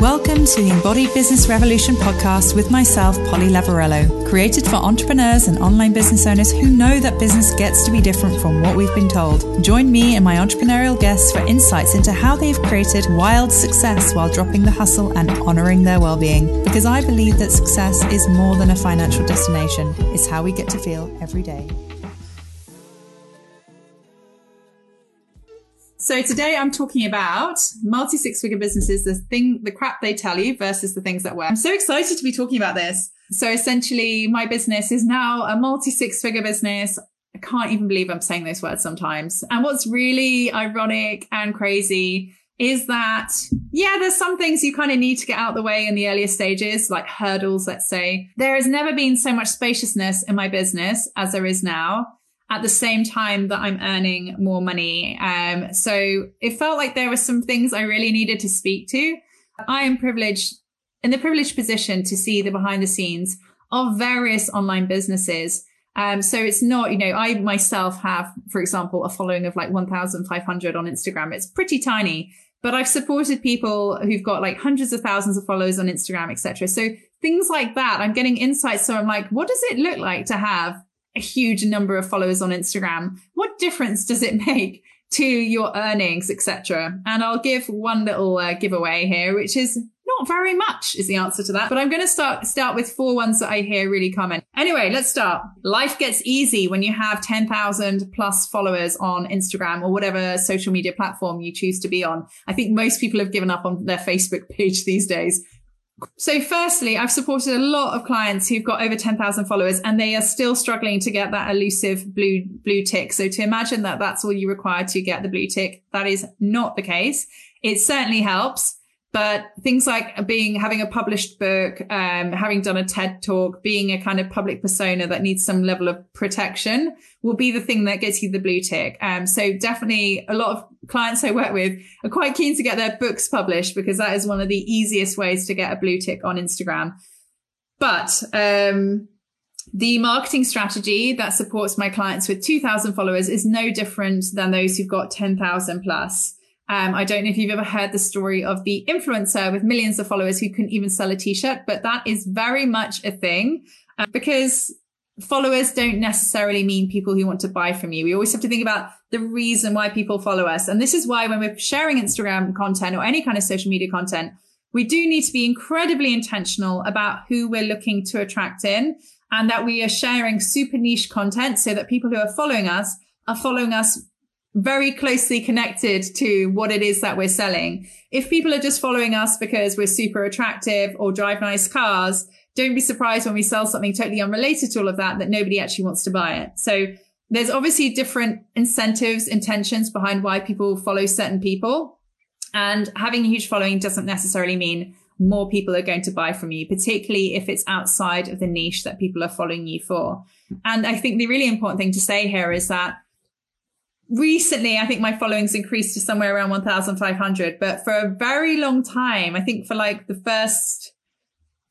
Welcome to the Embodied Business Revolution podcast with myself, Polly Lavarello, created for entrepreneurs and online business owners who know that business gets to be different from what we've been told. Join me and my entrepreneurial guests for insights into how they've created wild success while dropping the hustle and honoring their well-being. Because I believe that success is more than a financial destination. It's how we get to feel every day. So today I'm talking about multi six figure businesses, the thing, the crap they tell you versus the things that work. I'm so excited to be talking about this. So essentially my business is now a multi six figure business. I can't even believe I'm saying those words sometimes. And what's really ironic and crazy is that, yeah, there's some things you kind of need to get out the way in the earlier stages, like hurdles, let's say. There has never been so much spaciousness in my business as there is now at the same time that I'm earning more money. Um, so it felt like there were some things I really needed to speak to. I am privileged in the privileged position to see the behind the scenes of various online businesses. Um, so it's not, you know, I myself have, for example, a following of like 1,500 on Instagram. It's pretty tiny, but I've supported people who've got like hundreds of thousands of followers on Instagram, etc. So things like that, I'm getting insights. So I'm like, what does it look like to have a huge number of followers on Instagram. What difference does it make to your earnings, etc.? And I'll give one little uh, giveaway here, which is not very much is the answer to that. But I'm going to start start with four ones that I hear really common. Anyway, let's start. Life gets easy when you have 10,000 plus followers on Instagram or whatever social media platform you choose to be on. I think most people have given up on their Facebook page these days so firstly, I've supported a lot of clients who've got over 10,000 followers and they are still struggling to get that elusive blue, blue tick. So to imagine that that's all you require to get the blue tick, that is not the case. It certainly helps. But things like being, having a published book, um, having done a TED talk, being a kind of public persona that needs some level of protection will be the thing that gets you the blue tick. Um, so definitely a lot of clients I work with are quite keen to get their books published because that is one of the easiest ways to get a blue tick on Instagram. But, um, the marketing strategy that supports my clients with 2000 followers is no different than those who've got 10,000 plus. Um, I don't know if you've ever heard the story of the influencer with millions of followers who couldn't even sell a t-shirt, but that is very much a thing uh, because followers don't necessarily mean people who want to buy from you. We always have to think about the reason why people follow us. And this is why when we're sharing Instagram content or any kind of social media content, we do need to be incredibly intentional about who we're looking to attract in and that we are sharing super niche content so that people who are following us are following us very closely connected to what it is that we're selling. If people are just following us because we're super attractive or drive nice cars, don't be surprised when we sell something totally unrelated to all of that, that nobody actually wants to buy it. So there's obviously different incentives, intentions behind why people follow certain people. And having a huge following doesn't necessarily mean more people are going to buy from you, particularly if it's outside of the niche that people are following you for. And I think the really important thing to say here is that recently, I think my followings increased to somewhere around 1,500. But for a very long time, I think for like the first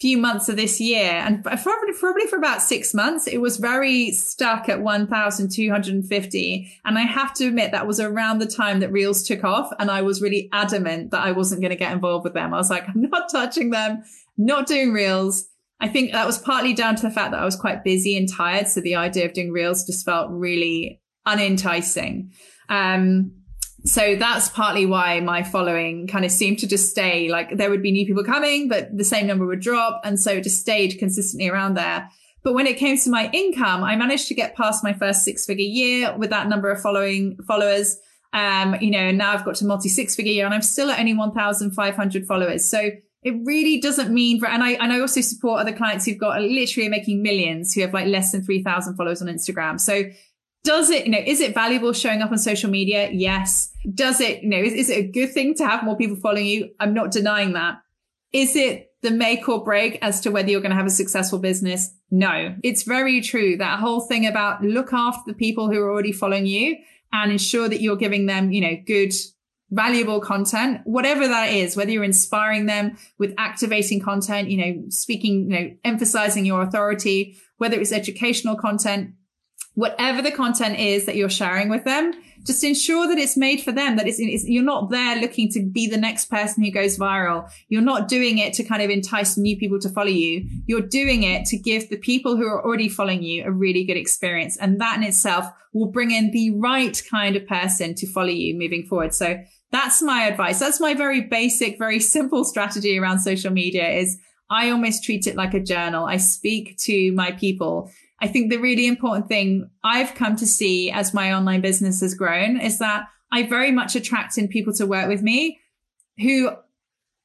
few months of this year and probably, probably for about six months, it was very stuck at 1,250. And I have to admit that was around the time that reels took off. And I was really adamant that I wasn't going to get involved with them. I was like, I'm not touching them, not doing reels. I think that was partly down to the fact that I was quite busy and tired. So the idea of doing reels just felt really unenticing. Um, so that's partly why my following kind of seemed to just stay like there would be new people coming, but the same number would drop. And so it just stayed consistently around there. But when it came to my income, I managed to get past my first six figure year with that number of following followers. Um, you know, and now I've got to multi six figure year and I'm still at only 1,500 followers. So it really doesn't mean for, and I, and I also support other clients who've got literally making millions who have like less than 3,000 followers on Instagram. So does it, you know, is it valuable showing up on social media? Yes. Does it, you know, is, is it a good thing to have more people following you? I'm not denying that. Is it the make or break as to whether you're going to have a successful business? No, it's very true. That whole thing about look after the people who are already following you and ensure that you're giving them, you know, good, valuable content, whatever that is, whether you're inspiring them with activating content, you know, speaking, you know, emphasizing your authority, whether it's educational content, whatever the content is that you're sharing with them, just ensure that it's made for them, that it's, it's, you're not there looking to be the next person who goes viral. You're not doing it to kind of entice new people to follow you. You're doing it to give the people who are already following you a really good experience. And that in itself will bring in the right kind of person to follow you moving forward. So that's my advice. That's my very basic, very simple strategy around social media is I almost treat it like a journal. I speak to my people I think the really important thing I've come to see as my online business has grown is that I very much attract in people to work with me who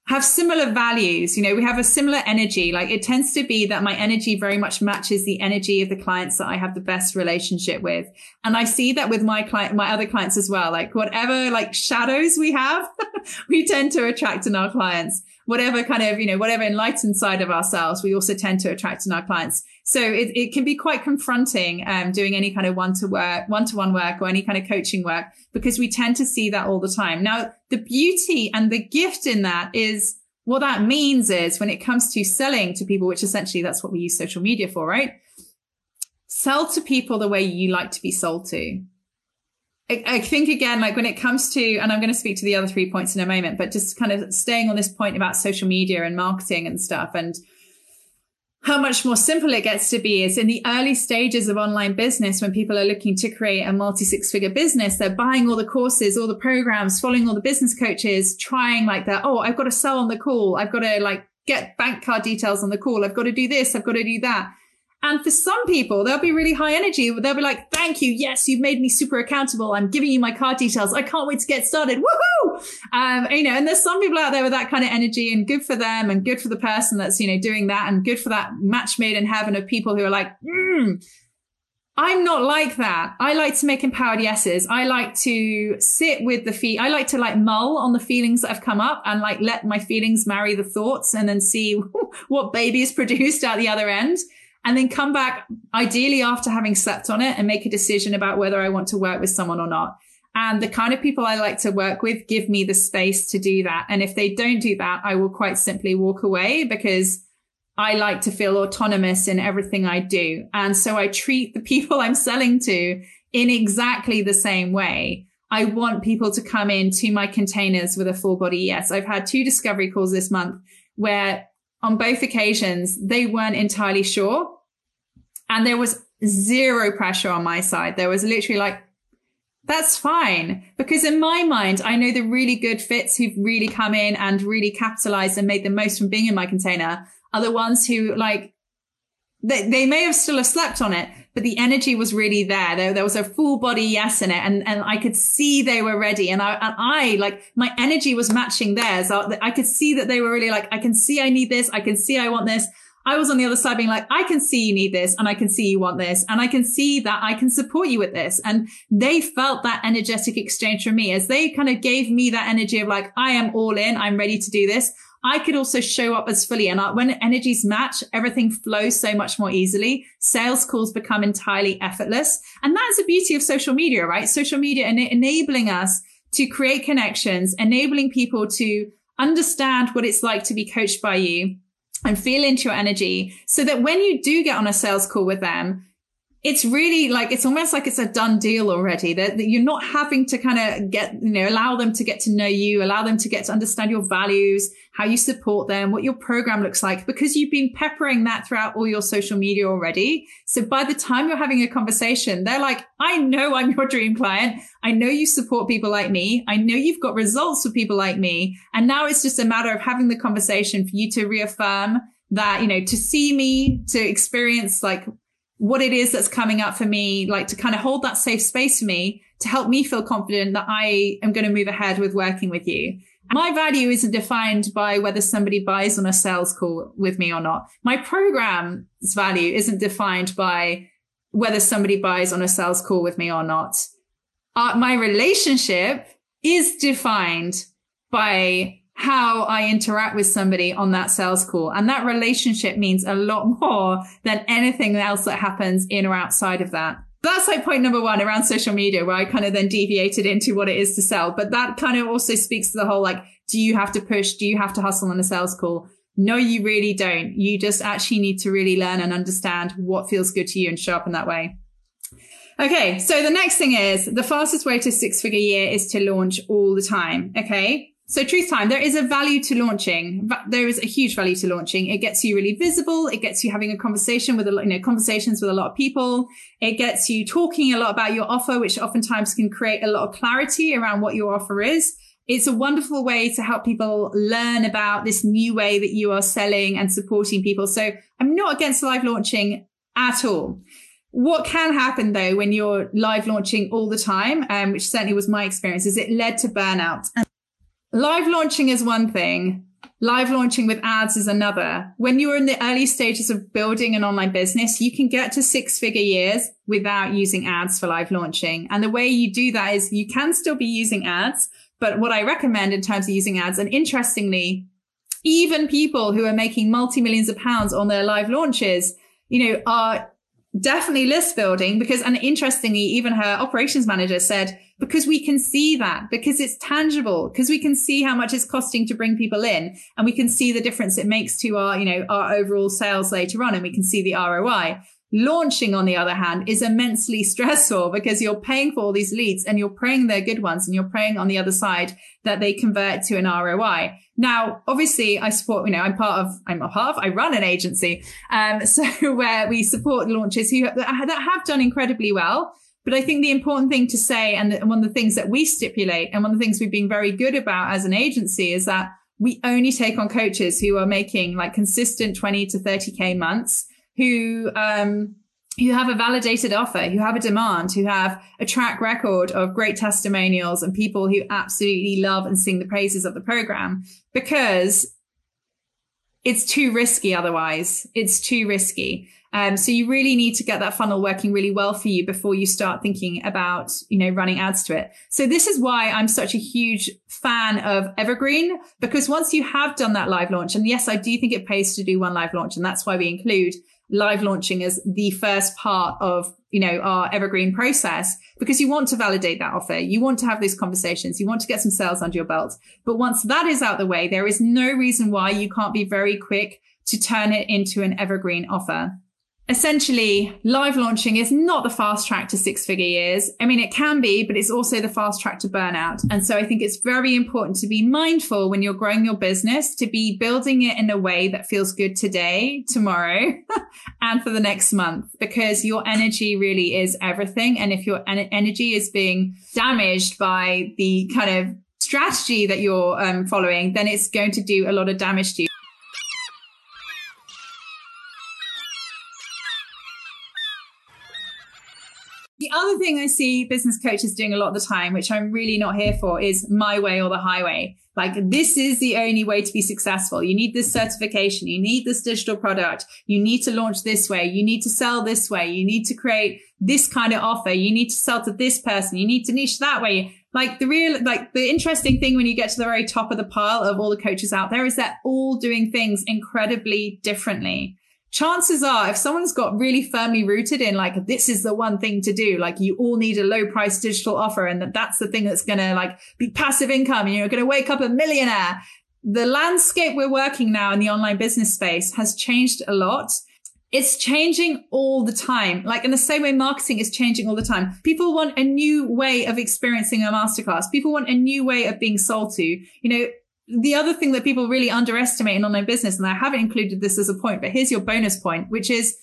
have similar values. You know, we have a similar energy. Like it tends to be that my energy very much matches the energy of the clients that I have the best relationship with. And I see that with my client, my other clients as well. Like whatever like shadows we have, we tend to attract in our clients. Whatever kind of, you know, whatever enlightened side of ourselves, we also tend to attract in our clients. So it, it can be quite confronting, um, doing any kind of one to work, one to one work or any kind of coaching work because we tend to see that all the time. Now, the beauty and the gift in that is what that means is when it comes to selling to people, which essentially that's what we use social media for, right? Sell to people the way you like to be sold to. I, I think again, like when it comes to, and I'm going to speak to the other three points in a moment, but just kind of staying on this point about social media and marketing and stuff and how much more simple it gets to be is in the early stages of online business when people are looking to create a multi six figure business they're buying all the courses all the programs following all the business coaches trying like that oh i've got to sell on the call. I've got to like get bank card details on the call. I've got to do this. I've got to do that and for some people, they'll be really high energy. They'll be like, thank you. Yes, you've made me super accountable. I'm giving you my card details. I can't wait to get started. Woohoo! Um, you know, and there's some people out there with that kind of energy and good for them and good for the person that's, you know, doing that and good for that match made in heaven of people who are like, hmm, I'm not like that. I like to make empowered yeses. I like to sit with the feet. I like to like mull on the feelings that have come up and like let my feelings marry the thoughts and then see what baby is produced at the other end and then come back ideally after having slept on it and make a decision about whether I want to work with someone or not. And the kind of people I like to work with give me the space to do that. And if they don't do that, I will quite simply walk away because I like to feel autonomous in everything I do. And so I treat the people I'm selling to in exactly the same way. I want people to come in to my containers with a full body yes. I've had two discovery calls this month where on both occasions, they weren't entirely sure. And there was zero pressure on my side. There was literally like, that's fine. Because in my mind, I know the really good fits who've really come in and really capitalized and made the most from being in my container are the ones who like, they, they may have still have slept on it, but the energy was really there. There, there was a full body yes in it. And, and I could see they were ready. And I, and I like my energy was matching theirs. I, I could see that they were really like, I can see I need this. I can see I want this. I was on the other side being like, I can see you need this and I can see you want this and I can see that I can support you with this. And they felt that energetic exchange from me as they kind of gave me that energy of like, I am all in. I'm ready to do this. I could also show up as fully. And when energies match, everything flows so much more easily. Sales calls become entirely effortless. And that's the beauty of social media, right? Social media en- enabling us to create connections, enabling people to understand what it's like to be coached by you and feel into your energy so that when you do get on a sales call with them, it's really like it's almost like it's a done deal already that, that you're not having to kind of get you know allow them to get to know you allow them to get to understand your values how you support them what your program looks like because you've been peppering that throughout all your social media already. So by the time you're having a conversation they're like i know i'm your dream client. I know you support people like me. I know you've got results for people like me. And now it's just a matter of having the conversation for you to reaffirm that you know to see me to experience like what it is that's coming up for me, like to kind of hold that safe space for me to help me feel confident that I am going to move ahead with working with you. My value isn't defined by whether somebody buys on a sales call with me or not. My program's value isn't defined by whether somebody buys on a sales call with me or not. Uh, my relationship is defined by how I interact with somebody on that sales call. And that relationship means a lot more than anything else that happens in or outside of that. That's like point number one around social media, where I kind of then deviated into what it is to sell. But that kind of also speaks to the whole like, do you have to push? Do you have to hustle on a sales call? No, you really don't. You just actually need to really learn and understand what feels good to you and show up in that way. Okay. So the next thing is the fastest way to six figure year is to launch all the time. Okay. So truth time, there is a value to launching. There is a huge value to launching. It gets you really visible. It gets you having a conversation with a lot, you know, conversations with a lot of people. It gets you talking a lot about your offer, which oftentimes can create a lot of clarity around what your offer is. It's a wonderful way to help people learn about this new way that you are selling and supporting people. So I'm not against live launching at all. What can happen though when you're live launching all the time, um, which certainly was my experience, is it led to burnout. And Live launching is one thing. Live launching with ads is another. When you're in the early stages of building an online business, you can get to six figure years without using ads for live launching. And the way you do that is you can still be using ads. But what I recommend in terms of using ads, and interestingly, even people who are making multi millions of pounds on their live launches, you know, are definitely list building because, and interestingly, even her operations manager said, because we can see that, because it's tangible, because we can see how much it's costing to bring people in and we can see the difference it makes to our, you know, our overall sales later on and we can see the ROI. Launching, on the other hand, is immensely stressful because you're paying for all these leads and you're praying they're good ones and you're praying on the other side that they convert to an ROI. Now, obviously, I support, you know, I'm part of, I'm a part of, I run an agency. Um, so where we support launches who that have done incredibly well. But I think the important thing to say, and one of the things that we stipulate, and one of the things we've been very good about as an agency is that we only take on coaches who are making like consistent 20 to 30k months, who, um, who have a validated offer, who have a demand, who have a track record of great testimonials and people who absolutely love and sing the praises of the program because it's too risky otherwise. It's too risky. Um, so you really need to get that funnel working really well for you before you start thinking about, you know, running ads to it. So this is why I'm such a huge fan of Evergreen, because once you have done that live launch, and yes, I do think it pays to do one live launch, and that's why we include live launching as the first part of, you know, our evergreen process because you want to validate that offer. You want to have those conversations. You want to get some sales under your belt. But once that is out the way, there is no reason why you can't be very quick to turn it into an evergreen offer essentially live launching is not the fast track to six figure years. I mean, it can be, but it's also the fast track to burnout. And so I think it's very important to be mindful when you're growing your business to be building it in a way that feels good today, tomorrow, and for the next month, because your energy really is everything. And if your en- energy is being damaged by the kind of strategy that you're um, following, then it's going to do a lot of damage to you. The other thing I see business coaches doing a lot of the time, which I'm really not here for, is my way or the highway. Like this is the only way to be successful. You need this certification. You need this digital product. You need to launch this way. You need to sell this way. You need to create this kind of offer. You need to sell to this person. You need to niche that way. Like the real, like the interesting thing when you get to the very top of the pile of all the coaches out there is they're all doing things incredibly differently chances are if someone's got really firmly rooted in like this is the one thing to do like you all need a low price digital offer and that that's the thing that's going to like be passive income and you're going to wake up a millionaire the landscape we're working now in the online business space has changed a lot it's changing all the time. Like in the same way marketing is changing all the time. People want a new way of experiencing a masterclass. People want a new way of being sold to. You know, the other thing that people really underestimate in online business, and I haven't included this as a point, but here's your bonus point, which is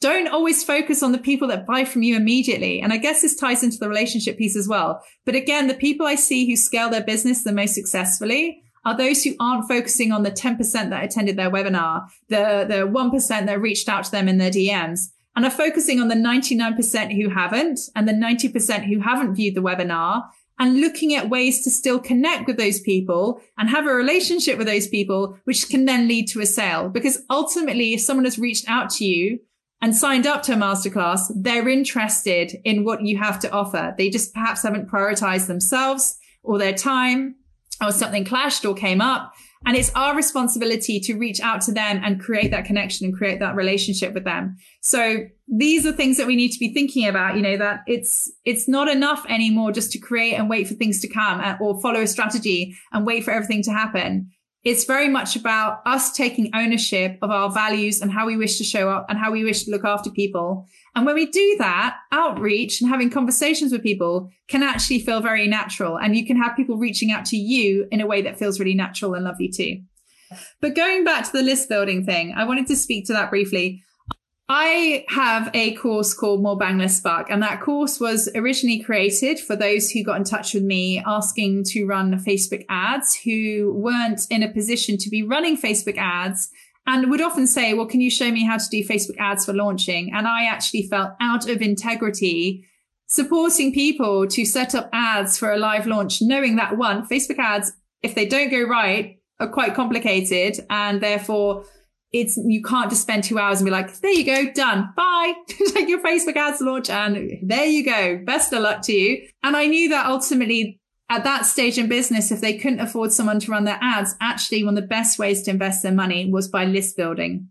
don't always focus on the people that buy from you immediately. And I guess this ties into the relationship piece as well. But again, the people I see who scale their business the most successfully are those who aren't focusing on the 10% that attended their webinar, the, the 1% that reached out to them in their DMs and are focusing on the 99% who haven't and the 90% who haven't viewed the webinar and looking at ways to still connect with those people and have a relationship with those people, which can then lead to a sale. Because ultimately, if someone has reached out to you and signed up to a masterclass, they're interested in what you have to offer. They just perhaps haven't prioritized themselves or their time or something clashed or came up. And it's our responsibility to reach out to them and create that connection and create that relationship with them. So these are things that we need to be thinking about, you know, that it's, it's not enough anymore just to create and wait for things to come uh, or follow a strategy and wait for everything to happen. It's very much about us taking ownership of our values and how we wish to show up and how we wish to look after people. And when we do that, outreach and having conversations with people can actually feel very natural. And you can have people reaching out to you in a way that feels really natural and lovely too. But going back to the list building thing, I wanted to speak to that briefly. I have a course called More Bang Less Buck, and that course was originally created for those who got in touch with me asking to run Facebook ads who weren't in a position to be running Facebook ads and would often say, well, can you show me how to do Facebook ads for launching? And I actually felt out of integrity supporting people to set up ads for a live launch, knowing that one, Facebook ads, if they don't go right, are quite complicated and therefore it's you can't just spend two hours and be like, there you go, done, bye. Take your Facebook ads launch and there you go. Best of luck to you. And I knew that ultimately at that stage in business, if they couldn't afford someone to run their ads, actually one of the best ways to invest their money was by list building.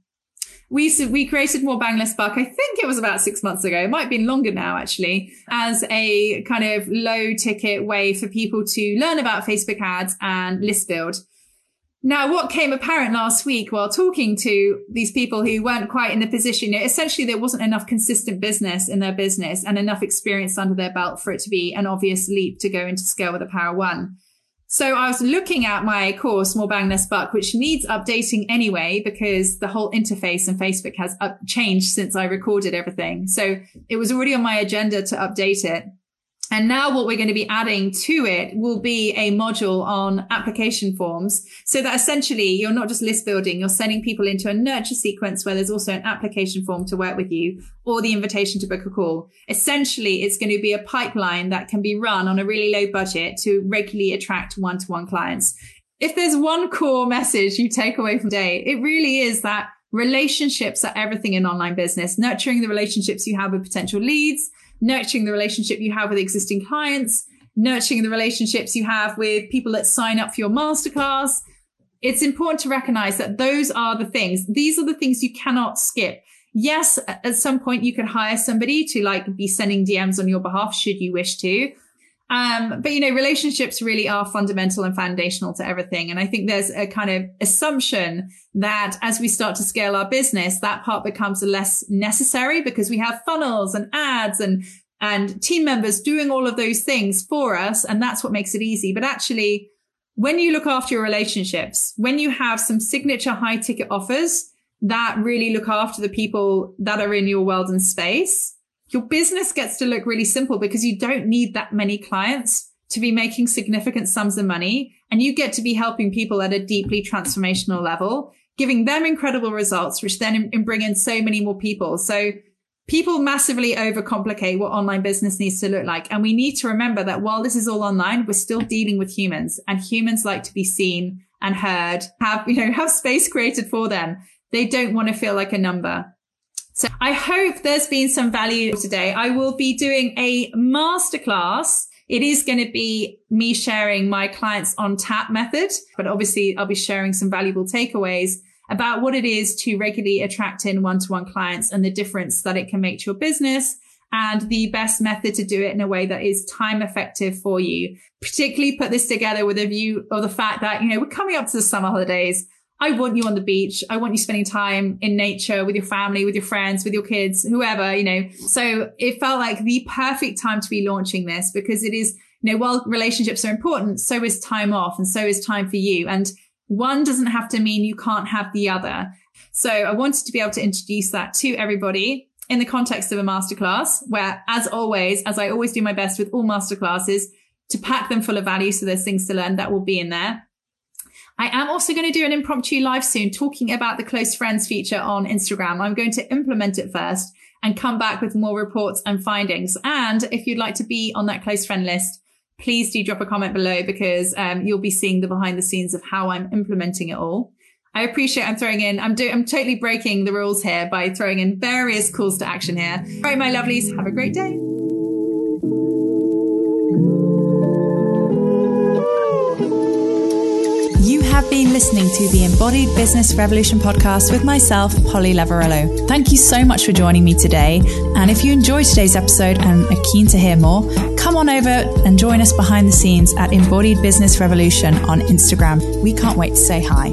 We, we created More Bang Less Buck. I think it was about six months ago. It might be longer now, actually, as a kind of low ticket way for people to learn about Facebook ads and list build. Now, what came apparent last week while talking to these people who weren't quite in the position, essentially there wasn't enough consistent business in their business and enough experience under their belt for it to be an obvious leap to go into scale with a power one. So I was looking at my course, More Bang Less Buck, which needs updating anyway, because the whole interface and Facebook has up- changed since I recorded everything. So it was already on my agenda to update it. And now what we're going to be adding to it will be a module on application forms so that essentially you're not just list building, you're sending people into a nurture sequence where there's also an application form to work with you or the invitation to book a call. Essentially, it's going to be a pipeline that can be run on a really low budget to regularly attract one to one clients. If there's one core message you take away from today, it really is that relationships are everything in online business, nurturing the relationships you have with potential leads nurturing the relationship you have with existing clients, nurturing the relationships you have with people that sign up for your masterclass. It's important to recognize that those are the things. These are the things you cannot skip. Yes, at some point you could hire somebody to like be sending DMs on your behalf should you wish to. Um, but you know, relationships really are fundamental and foundational to everything. And I think there's a kind of assumption that as we start to scale our business, that part becomes less necessary because we have funnels and ads and and team members doing all of those things for us. And that's what makes it easy. But actually, when you look after your relationships, when you have some signature high ticket offers that really look after the people that are in your world and space, your business gets to look really simple because you don't need that many clients to be making significant sums of money. And you get to be helping people at a deeply transformational level, giving them incredible results, which then bring in so many more people. So people massively overcomplicate what online business needs to look like. And we need to remember that while this is all online, we're still dealing with humans and humans like to be seen and heard, have, you know, have space created for them. They don't want to feel like a number. So I hope there's been some value today. I will be doing a masterclass. It is going to be me sharing my clients on tap method, but obviously I'll be sharing some valuable takeaways about what it is to regularly attract in one-to-one clients and the difference that it can make to your business and the best method to do it in a way that is time effective for you. Particularly put this together with a view of the fact that, you know, we're coming up to the summer holidays. I want you on the beach. I want you spending time in nature with your family, with your friends, with your kids, whoever, you know. So it felt like the perfect time to be launching this because it is, you know, while relationships are important, so is time off and so is time for you. And one doesn't have to mean you can't have the other. So I wanted to be able to introduce that to everybody in the context of a masterclass where, as always, as I always do my best with all masterclasses, to pack them full of value. So there's things to learn that will be in there. I am also going to do an impromptu live soon talking about the close friends feature on Instagram. I'm going to implement it first and come back with more reports and findings. And if you'd like to be on that close friend list, please do drop a comment below because um, you'll be seeing the behind the scenes of how I'm implementing it all. I appreciate I'm throwing in, I'm doing, I'm totally breaking the rules here by throwing in various calls to action here. All right, my lovelies, have a great day. Have been listening to the Embodied Business Revolution podcast with myself, Polly Lavarello. Thank you so much for joining me today. And if you enjoyed today's episode and are keen to hear more, come on over and join us behind the scenes at Embodied Business Revolution on Instagram. We can't wait to say hi.